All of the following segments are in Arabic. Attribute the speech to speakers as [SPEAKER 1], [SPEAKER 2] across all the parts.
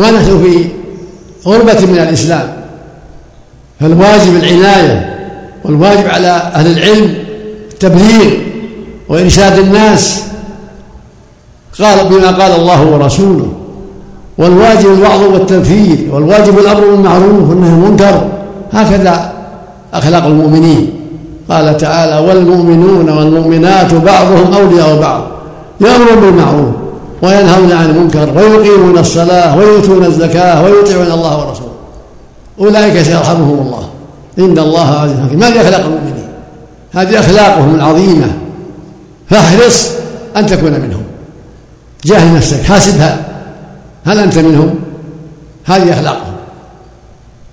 [SPEAKER 1] ونحن في غربة من الإسلام فالواجب العناية والواجب على أهل العلم التبليغ وإرشاد الناس قال بما قال الله ورسوله والواجب الوعظ والتنفيذ والواجب الأمر بالمعروف والنهي المنكر هكذا أخلاق المؤمنين قال تعالى والمؤمنون والمؤمنات بعضهم أولياء بعض يأمر بالمعروف وينهون عن المنكر ويقيمون الصلاة ويؤتون الزكاة ويطيعون الله ورسوله أولئك سيرحمهم الله إن الله عزيز حكيم هذه أخلاق المؤمنين هذه أخلاقهم العظيمة فاحرص أن تكون منهم جاهل نفسك حاسبها هل أنت منهم؟ هذه أخلاقهم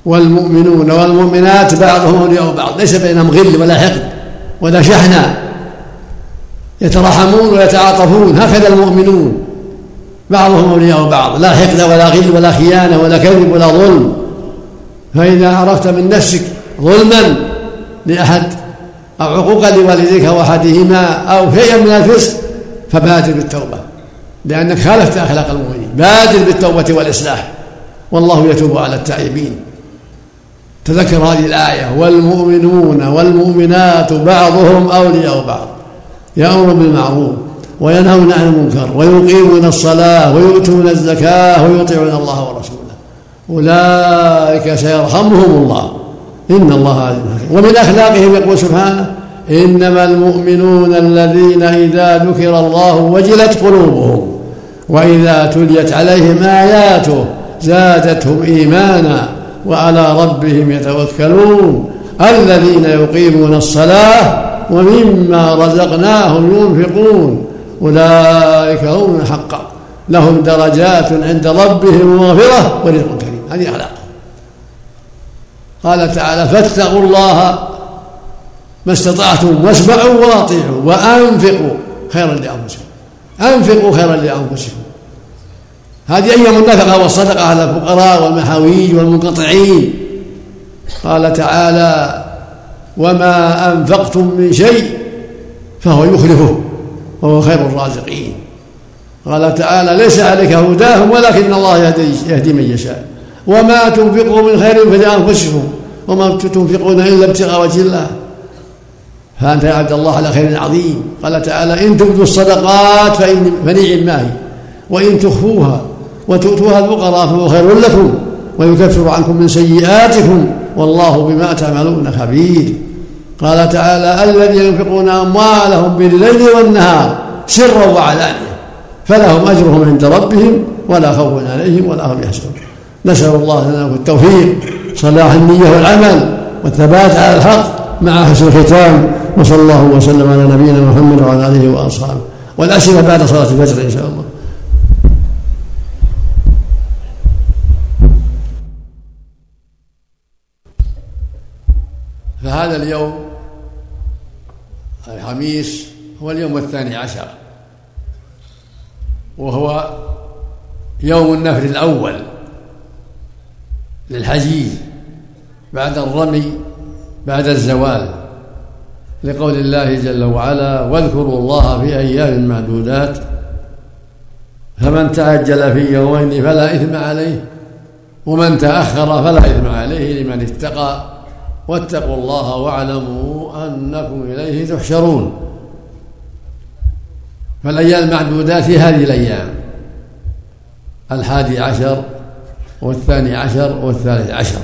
[SPEAKER 1] والمؤمنون والمؤمنات بعضهم أولياء بعض ليس بينهم غل ولا حقد ولا شحنة يترحمون ويتعاطفون هكذا المؤمنون بعضهم أولياء بعض لا حقد ولا غل ولا خيانة ولا كذب ولا ظلم فإذا عرفت من نفسك ظلما لأحد أو عقوقا لوالديك أو أحدهما أو شيئا من الفسق فبادر بالتوبة لأنك خالفت أخلاق المؤمنين بادر بالتوبة والإصلاح والله يتوب على التائبين تذكر هذه الآية والمؤمنون والمؤمنات بعضهم أولياء بعض يأمر بالمعروف وينهون عن المنكر ويقيمون الصلاة ويؤتون الزكاة ويطيعون الله ورسوله أولئك سيرحمهم الله إن الله عليم حكيم ومن أخلاقهم يقول سبحانه إنما المؤمنون الذين إذا ذكر الله وجلت قلوبهم وإذا تليت عليهم آياته زادتهم إيمانا وعلى ربهم يتوكلون الذين يقيمون الصلاة ومما رزقناهم ينفقون أولئك هم الحق لهم درجات عند ربهم ومغفرة ورزق كريم هذه أخلاق قال تعالى فاتقوا الله ما استطعتم واسمعوا واطيعوا وأنفقوا خيرا لأنفسكم أنفقوا خيرا لأنفسكم هذه أيام النفقة والصدقة على الفقراء والمحاويج والمنقطعين قال تعالى وما أنفقتم من شيء فهو يخلفه وهو خير الرازقين قال تعالى ليس عليك هداهم ولكن الله يهدي, يهدي من يشاء وما تنفقوا من خير فلانفسكم وما تنفقون الا ابتغاء وجه الله فانت يا عبد الله على خير عظيم قال تعالى ان تبدوا الصدقات فإن فنعم ما هي وان تخفوها وتؤتوها الفقراء فهو خير لكم ويكفر عنكم من سيئاتكم والله بما تعملون خبير قال تعالى الذين ينفقون أموالهم بالليل والنهار سرا وعلانية فلهم أجرهم عند ربهم ولا خوف عليهم ولا هم يحزنون نسأل الله لنا التوفيق صلاح النية والعمل والثبات على الحق مع حسن الختام وصلى الله وسلم على نبينا محمد وعلى آله وأصحابه والأسئلة بعد صلاة الفجر إن شاء الله فهذا اليوم الخميس هو اليوم الثاني عشر وهو يوم النفر الأول للحجيج بعد الرمي بعد الزوال لقول الله جل وعلا واذكروا الله في أيام معدودات فمن تعجل في يومين فلا إثم عليه ومن تأخر فلا إثم عليه لمن اتقى واتقوا الله واعلموا أنكم إليه تحشرون فالأيام المعدودات في هذه الأيام الحادي عشر والثاني عشر والثالث عشر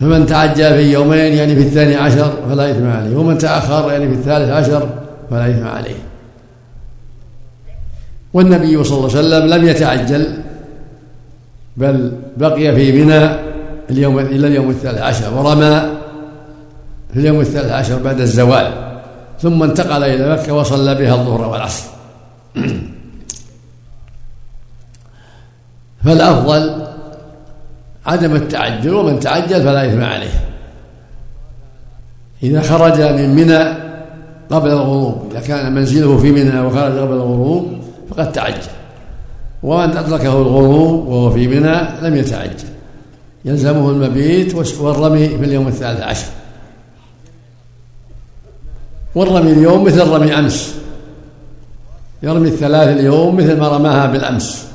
[SPEAKER 1] فمن تعجل في يومين يعني في الثاني عشر فلا إثم عليه ومن تأخر يعني في الثالث عشر فلا إثم عليه والنبي صلى الله عليه وسلم لم يتعجل بل بقي في منى اليوم إلى اليوم الثالث عشر ورمى في اليوم الثالث عشر بعد الزوال ثم انتقل إلى مكة وصلى بها الظهر والعصر فالأفضل عدم التعجل ومن تعجل فلا إثم عليه إذا خرج من منى قبل الغروب إذا كان منزله في منى وخرج قبل الغروب فقد تعجل ومن أدركه الغروب وهو في منى لم يتعجل يلزمه المبيت والرمي في اليوم الثالث عشر والرمي اليوم مثل الرمي أمس يرمي الثلاث اليوم مثل ما رماها بالأمس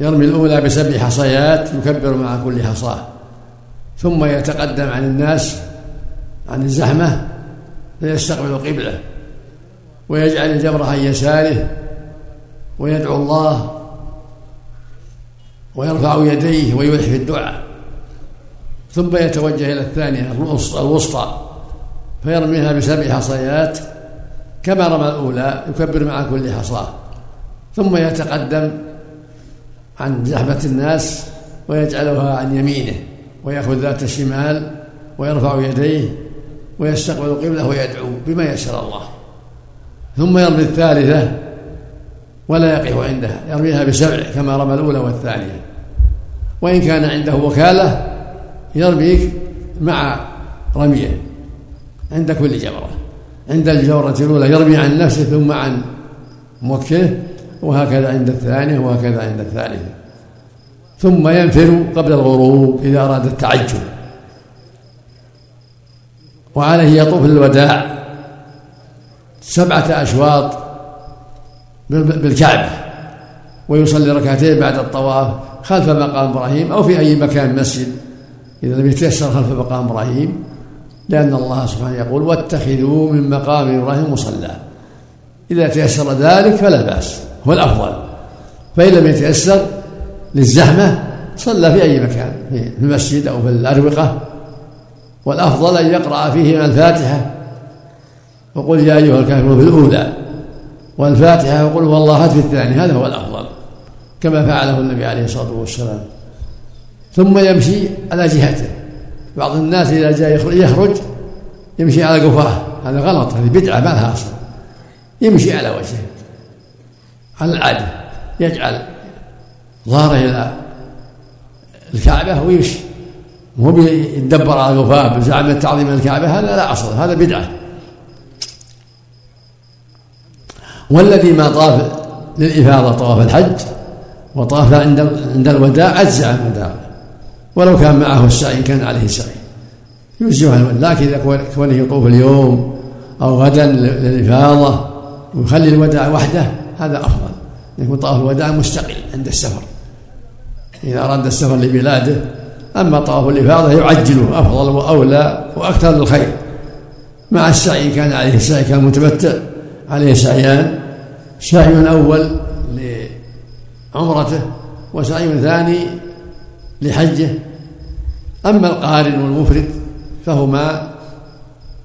[SPEAKER 1] يرمي الأولى بسبع حصيات يكبر مع كل حصاة ثم يتقدم عن الناس عن الزحمة فيستقبل قبله ويجعل الجمر عن يساره ويدعو الله ويرفع يديه ويلح في الدعاء ثم يتوجه إلى الثانية الوسطى فيرميها بسبع حصيات كما رمى الأولى يكبر مع كل حصاة ثم يتقدم عن زحمة الناس ويجعلها عن يمينه ويأخذ ذات الشمال ويرفع يديه ويستقبل قبله ويدعو بما يسر الله ثم يرمي الثالثة ولا يقف عندها يرميها بسبع كما رمى الأولى والثانية وإن كان عنده وكالة يرميك مع رميه عند كل جمرة عند الجورة الأولى يرمي عن نفسه ثم عن موكله وهكذا عند الثانية وهكذا عند الثالثة ثم ينفر قبل الغروب إذا أراد التعجل وعليه يطوف الوداع سبعة أشواط بالكعبة ويصلي ركعتين بعد الطواف خلف مقام إبراهيم أو في أي مكان مسجد إذا لم يتيسر خلف مقام إبراهيم لأن الله سبحانه يقول واتخذوا من مقام إبراهيم مصلى إذا تيسر ذلك فلا بأس هو الأفضل فإن لم يتيسر للزحمة صلى في أي مكان في المسجد أو في الأروقة والأفضل أن يقرأ فيهما الفاتحة وقل يا أيها الكافرون في الأولى والفاتحة وقل والله في الثاني هذا هو الأفضل كما فعله النبي عليه الصلاة والسلام ثم يمشي على جهته بعض الناس إذا جاء يخرج يمشي على قفاه هذا غلط هذه بدعة ما لها أصل يمشي على وجهه على العادة يجعل ظهره إلى الكعبة ويمشي مو يدبر على قفاه بزعم تعظيم الكعبة هذا لا أصل هذا بدعة والذي ما طاف للإفاضة طواف الحج وطاف عند عند الوداع أجزع الوداع ولو كان معه السعي كان عليه سعي يجزئها لكن إذا كونه يطوف اليوم أو غدا للإفاضة ويخلي الوداع وحده هذا أفضل يكون طواف الوداع مستقل عند السفر إذا أراد السفر لبلاده أما طواف الإفاضة يعجله أفضل وأولى وأكثر للخير مع السعي كان عليه السعي كان متمتع عليه سعيان سعي أول لعمرته وسعي ثاني لحجه أما القارن والمفرد فهما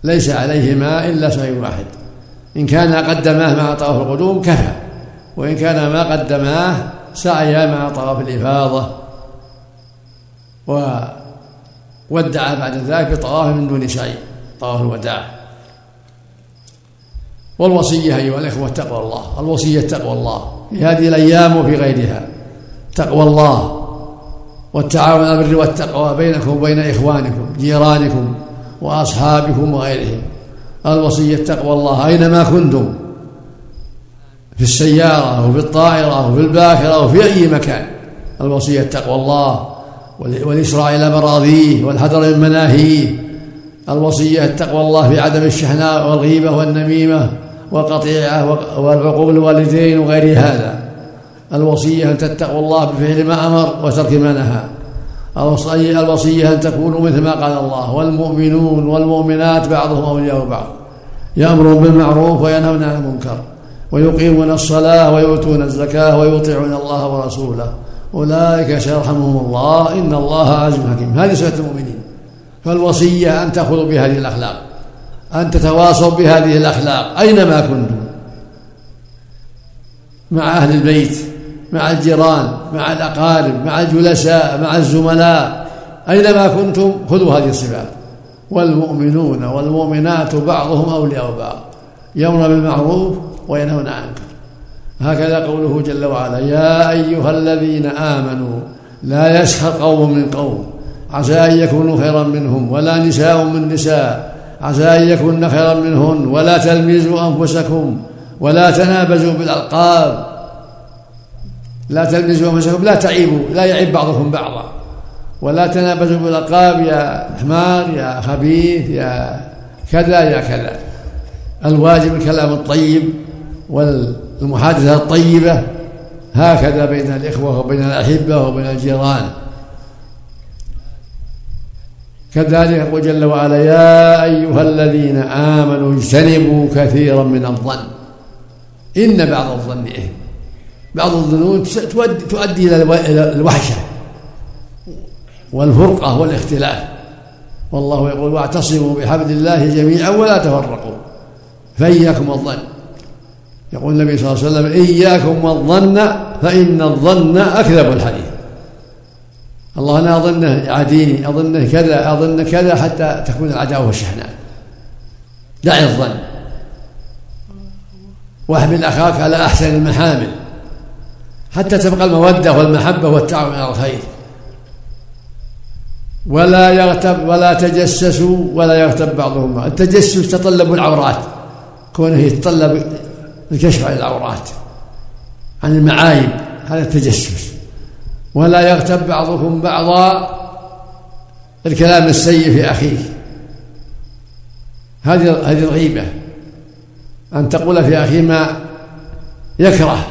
[SPEAKER 1] ليس عليهما إلا شيء واحد إن كان قدماه مع طواف القدوم كفى وإن كان ما قدماه سعيا مع طواف الإفاضة وودع بعد ذلك بطواف من دون سعي طواف الوداع والوصية أيها الأخوة تقوى الله الوصية تقوى الله في هذه الأيام وفي غيرها تقوى الله والتعاون على البر والتقوى بينكم وبين إخوانكم جيرانكم وأصحابكم وغيرهم الوصية تقوى الله أينما كنتم في السيارة وفي الطائرة وفي الباخرة وفي أي مكان الوصية تقوى الله والإسراع إلى مراضيه والحذر من مناهيه الوصية تقوى الله في عدم الشحناء والغيبة والنميمة وقطيعة وعقوق الوالدين وغير هذا الوصية أن تتقوا الله بفعل ما أمر وترك ما نهى الوصية أن تكونوا مثل ما قال الله والمؤمنون والمؤمنات بعضهم أولياء بعض يأمرون بالمعروف وينهون عن المنكر ويقيمون الصلاة ويؤتون الزكاة ويطيعون الله ورسوله أولئك سيرحمهم الله إن الله عزيز حكيم هذه صفة المؤمنين فالوصية أن تأخذوا بهذه الأخلاق أن تتواصوا بهذه الأخلاق أينما كنتم مع أهل البيت مع الجيران مع الأقارب مع الجلساء مع الزملاء أينما كنتم خذوا هذه الصفات والمؤمنون والمؤمنات بعضهم أولياء بعض يأمرون بالمعروف وينهون عن المنكر هكذا قوله جل وعلا يا أيها الذين آمنوا لا يسخر قوم من قوم عسى أن يكونوا خيرا منهم ولا نساء من نساء عسى أن يكون خيرا منهن ولا تلمزوا أنفسكم ولا تنابزوا بالألقاب لا تلمزوا انفسكم لا تعيبوا لا يعيب بعضكم بعضا ولا تنابزوا بالالقاب يا حمار يا خبيث يا كذا يا كذا الواجب الكلام الطيب والمحادثه الطيبه هكذا بين الاخوه وبين الاحبه وبين الجيران كذلك يقول جل وعلا يا أيها الذين آمنوا اجتنبوا كثيرا من الظن إن بعض الظن إثم إيه؟ بعض الظنون تؤدي إلى الوحشة والفرقة والاختلاف والله يقول واعتصموا بحبل الله جميعا ولا تفرقوا فإياكم الظن يقول النبي صلى الله عليه وسلم إياكم والظن فإن الظن أكذب الحديث الله أنا أظنه عاديني أظنه كذا أظن كذا حتى تكون العداوة والشحناء دع الظن واحمل أخاك على أحسن المحامل حتى تبقى المودة والمحبة والتعاون على الخير ولا يغتب ولا تجسسوا ولا يغتب بعضهم التجسس يتطلب العورات كونه يتطلب الكشف عن العورات عن المعايب هذا التجسس ولا يغتب بعضكم بعضا الكلام السيء في اخيه هذه هذه الغيبه ان تقول في اخيه ما يكره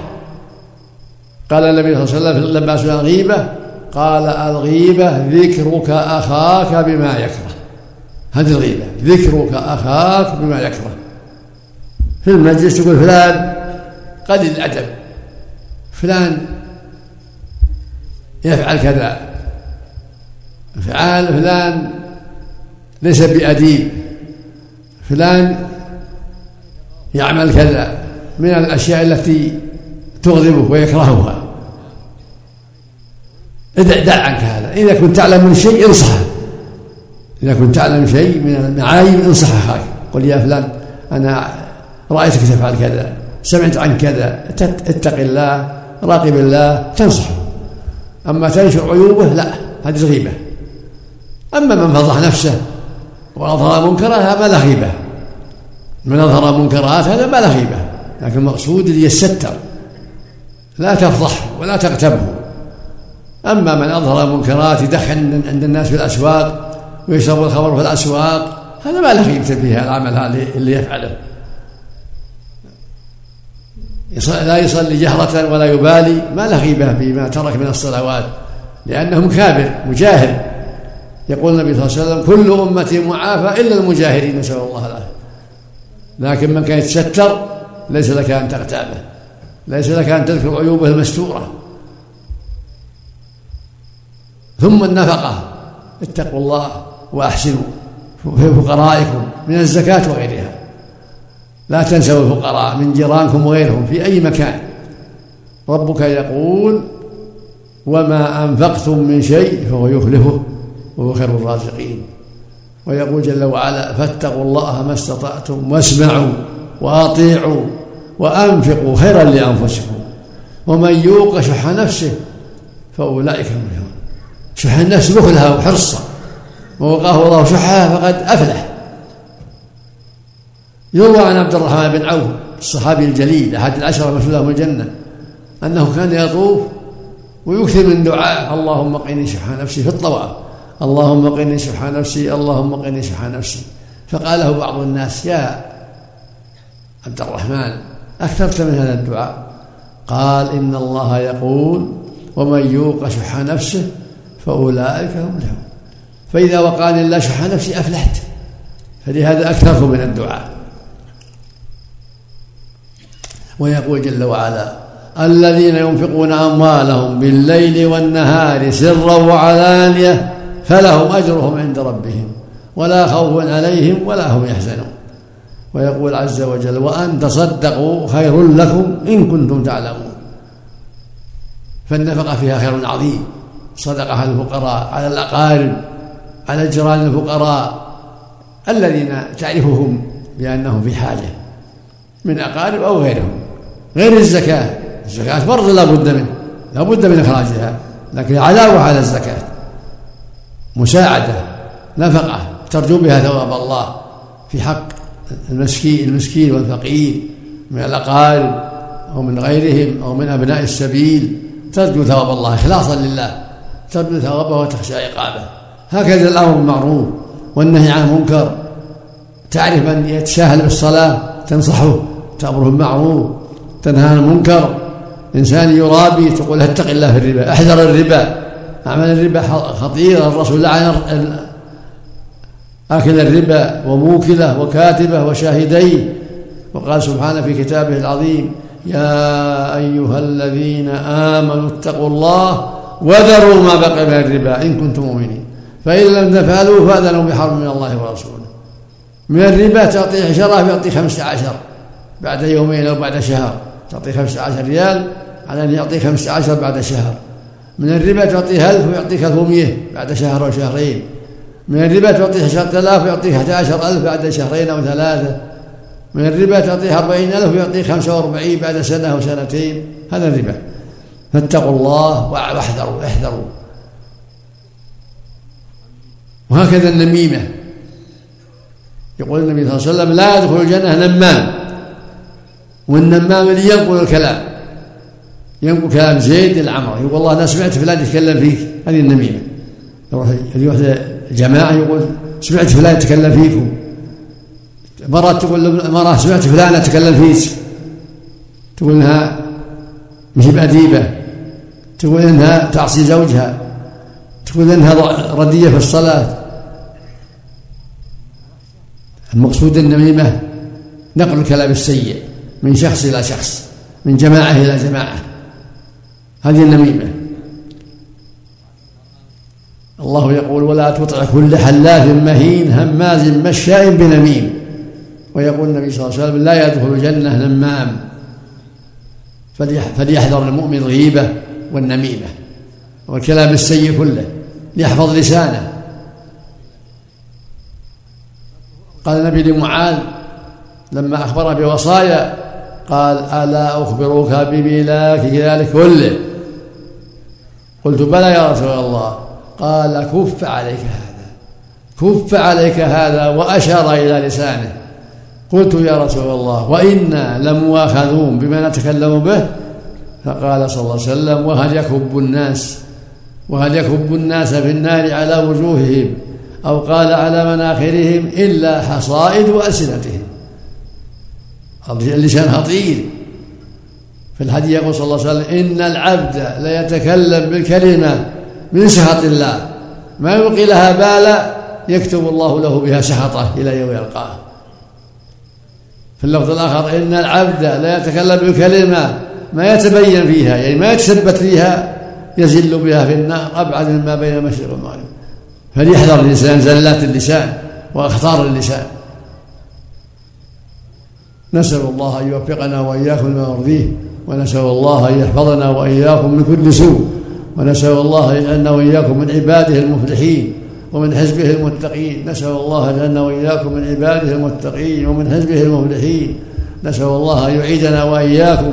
[SPEAKER 1] قال النبي صلى الله عليه وسلم لما سئل الغيبة قال الغيبة ذكرك أخاك بما يكره هذه الغيبة ذكرك أخاك بما يكره في المجلس تقول فلان قليل الأدب فلان يفعل كذا فعال فلان ليس بأديب فلان يعمل كذا من الأشياء التي تغضبه ويكرهها ادع دع عنك هذا إذا كنت تعلم من شيء انصحه إذا كنت تعلم شيء من المعايب انصحه أخاك قل يا فلان أنا رأيتك تفعل كذا سمعت عن كذا اتق الله راقب الله تنصحه أما تنشر عيوبه لا هذه غيبه أما من فضح نفسه وأظهر منكرها ما لا غيبة من أظهر منكرات هذا ما لا غيبة لكن المقصود ليستر لا تفضحه ولا تغتبه أما من أظهر المنكرات يدخن عند الناس في الأسواق ويشرب الخمر في الأسواق هذا ما له قيمة فيها العمل هذا اللي يفعله لا يصلي جهرة ولا يبالي ما له غيبة فيما ترك من الصلوات لأنه مكابر مجاهر يقول النبي صلى الله عليه وسلم كل أمتي معافى إلا المجاهرين نسأل الله العافية لكن من كان يتستر ليس لك أن تغتابه ليس لك أن تذكر عيوبه المستورة ثم النفقة اتقوا الله وأحسنوا في فقرائكم من الزكاة وغيرها لا تنسوا الفقراء من جيرانكم وغيرهم في أي مكان ربك يقول وما أنفقتم من شيء فهو يخلفه وهو خير الرازقين ويقول جل وعلا فاتقوا الله ما استطعتم واسمعوا وأطيعوا وأنفقوا خيرا لأنفسكم ومن يوق شح نفسه فأولئك المفلحون شح النفس بخلها وحرصها ووقاه الله شحها فقد أفلح يروى عن عبد الرحمن بن عوف الصحابي الجليل أحد العشرة المسؤولة في الجنة أنه كان يطوف ويكثر من دعاء اللهم قني شح نفسي في الطواف اللهم قني شح نفسي اللهم قني شح نفسي فقاله بعض الناس يا عبد الرحمن أكثرت من هذا الدعاء قال إن الله يقول ومن يوق شح نفسه فأولئك هم لهم فإذا وقاني الله شح نفسي أفلحت فلهذا أكثرت من الدعاء ويقول جل وعلا الذين ينفقون أموالهم بالليل والنهار سرا وعلانية فلهم أجرهم عند ربهم ولا خوف عليهم ولا هم يحزنون ويقول عز وجل وأن تصدقوا خير لكم إن كنتم تعلمون فالنفقة فيها خير عظيم صدقة على الفقراء على الأقارب على جيران الفقراء الذين تعرفهم بأنهم في حاجة من أقارب أو غيرهم غير الزكاة الزكاة فرض لا بد منه لا بد من إخراجها لكن علاوة على الزكاة مساعدة نفقة ترجو بها ثواب الله في حق المسكين المسكين والفقير من الأقارب أو من غيرهم أو من أبناء السبيل ترجو ثواب الله إخلاصا لله ترجو ثوابه وتخشى عقابه هكذا الأمر بالمعروف والنهي عن المنكر تعرف من يتساهل بالصلاة تنصحه تأمره بالمعروف تنهى عن المنكر إنسان يرابي تقول اتق الله في الربا احذر الربا أعمال الربا خطيرة الرسول لعن أكل الربا وموكله وكاتبه وشاهديه وقال سبحانه في كتابه العظيم يا أيها الذين آمنوا اتقوا الله وذروا ما بقي من الربا إن كنتم مؤمنين فإن لم تفعلوا فأذنوا بحرب من الله ورسوله من الربا تعطي عشرة يعطي خمسة عشر بعد يومين أو بعد شهر تعطي خمسة عشر ريال على أن يعطي خمسة عشر بعد شهر من الربا تعطيه ألف ويعطيك ألف ومئة بعد شهر أو شهرين من الربا تعطيه عشرة آلاف ويعطيه 11000 بعد شهرين أو ثلاثة من الربا تعطيه 40000 ويعطيه 45 بعد سنة أو سنتين هذا الربا فاتقوا الله واحذروا احذروا وهكذا النميمة يقول النبي صلى الله عليه وسلم لا يدخل الجنة نمام والنمام اللي ينقل الكلام ينقل كلام زيد العمر يقول والله أنا سمعت فلان يتكلم فيك هذه النميمة يروح جماعه يقول سمعت فلان يتكلم فيكم مرات تقول مرة سمعت فلان يتكلم فيك تقول انها مش بأديبة تقول انها تعصي زوجها تقول انها ردية في الصلاة المقصود النميمة نقل الكلام السيء من شخص إلى شخص من جماعة إلى جماعة هذه النميمة الله يقول ولا تطع كل حلاف مهين هماز مشاء بنميم ويقول النبي صلى الله عليه وسلم لا يدخل الجنة نمام فليحذر المؤمن الغيبة والنميمة والكلام السيء كله ليحفظ لسانه قال النبي لمعاذ لما أخبره بوصايا قال ألا أخبرك بملاك ذلك كله قلت بلى يا رسول الله قال كف عليك هذا كف عليك هذا وأشار إلى لسانه قلت يا رسول الله وإنا لمؤاخذون بما نتكلم به فقال صلى الله عليه وسلم وهل يكب الناس وهل يكب الناس في النار على وجوههم أو قال على مناخرهم إلا حصائد ألسنتهم اللسان خطير في الحديث يقول صلى الله عليه وسلم إن العبد ليتكلم بالكلمة من سخط الله ما يلقي لها بالا يكتب الله له بها سخطه إلى يوم يلقاه في اللفظ الآخر إن العبد لا يتكلم بكلمة ما يتبين فيها يعني ما يتثبت فيها يزل بها في النار أبعد مما بين المشرق والمغرب فليحذر الإنسان زلات اللسان وأخطار اللسان نسأل الله أن يوفقنا وإياكم لما يرضيه ونسأل الله أن يحفظنا وإياكم من كل سوء ونسأل الله أن وإياكم من عباده المفلحين ومن حزبه المتقين نسأل الله أن وإياكم من عباده المتقين ومن حزبه المفلحين نسأل الله أن يعيدنا وإياكم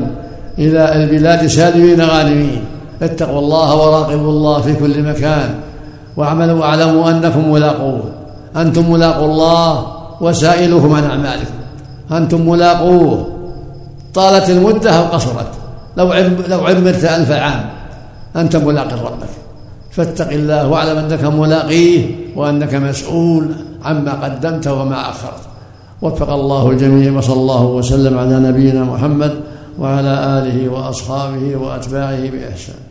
[SPEAKER 1] إلى البلاد سالمين غانمين اتقوا الله وراقبوا الله في كل مكان واعملوا واعلموا أنكم ملاقوه أنتم ملاقوا الله وسائلكم عن أعمالكم أنتم ملاقوه طالت المدة أو قصرت لو عمرت ألف عام أنت ملاق ربك فاتق الله واعلم أنك ملاقيه وأنك مسؤول عما قدمت وما أخرت وفق الله الجميع وصلى الله وسلم على نبينا محمد وعلى آله وأصحابه وأتباعه بإحسان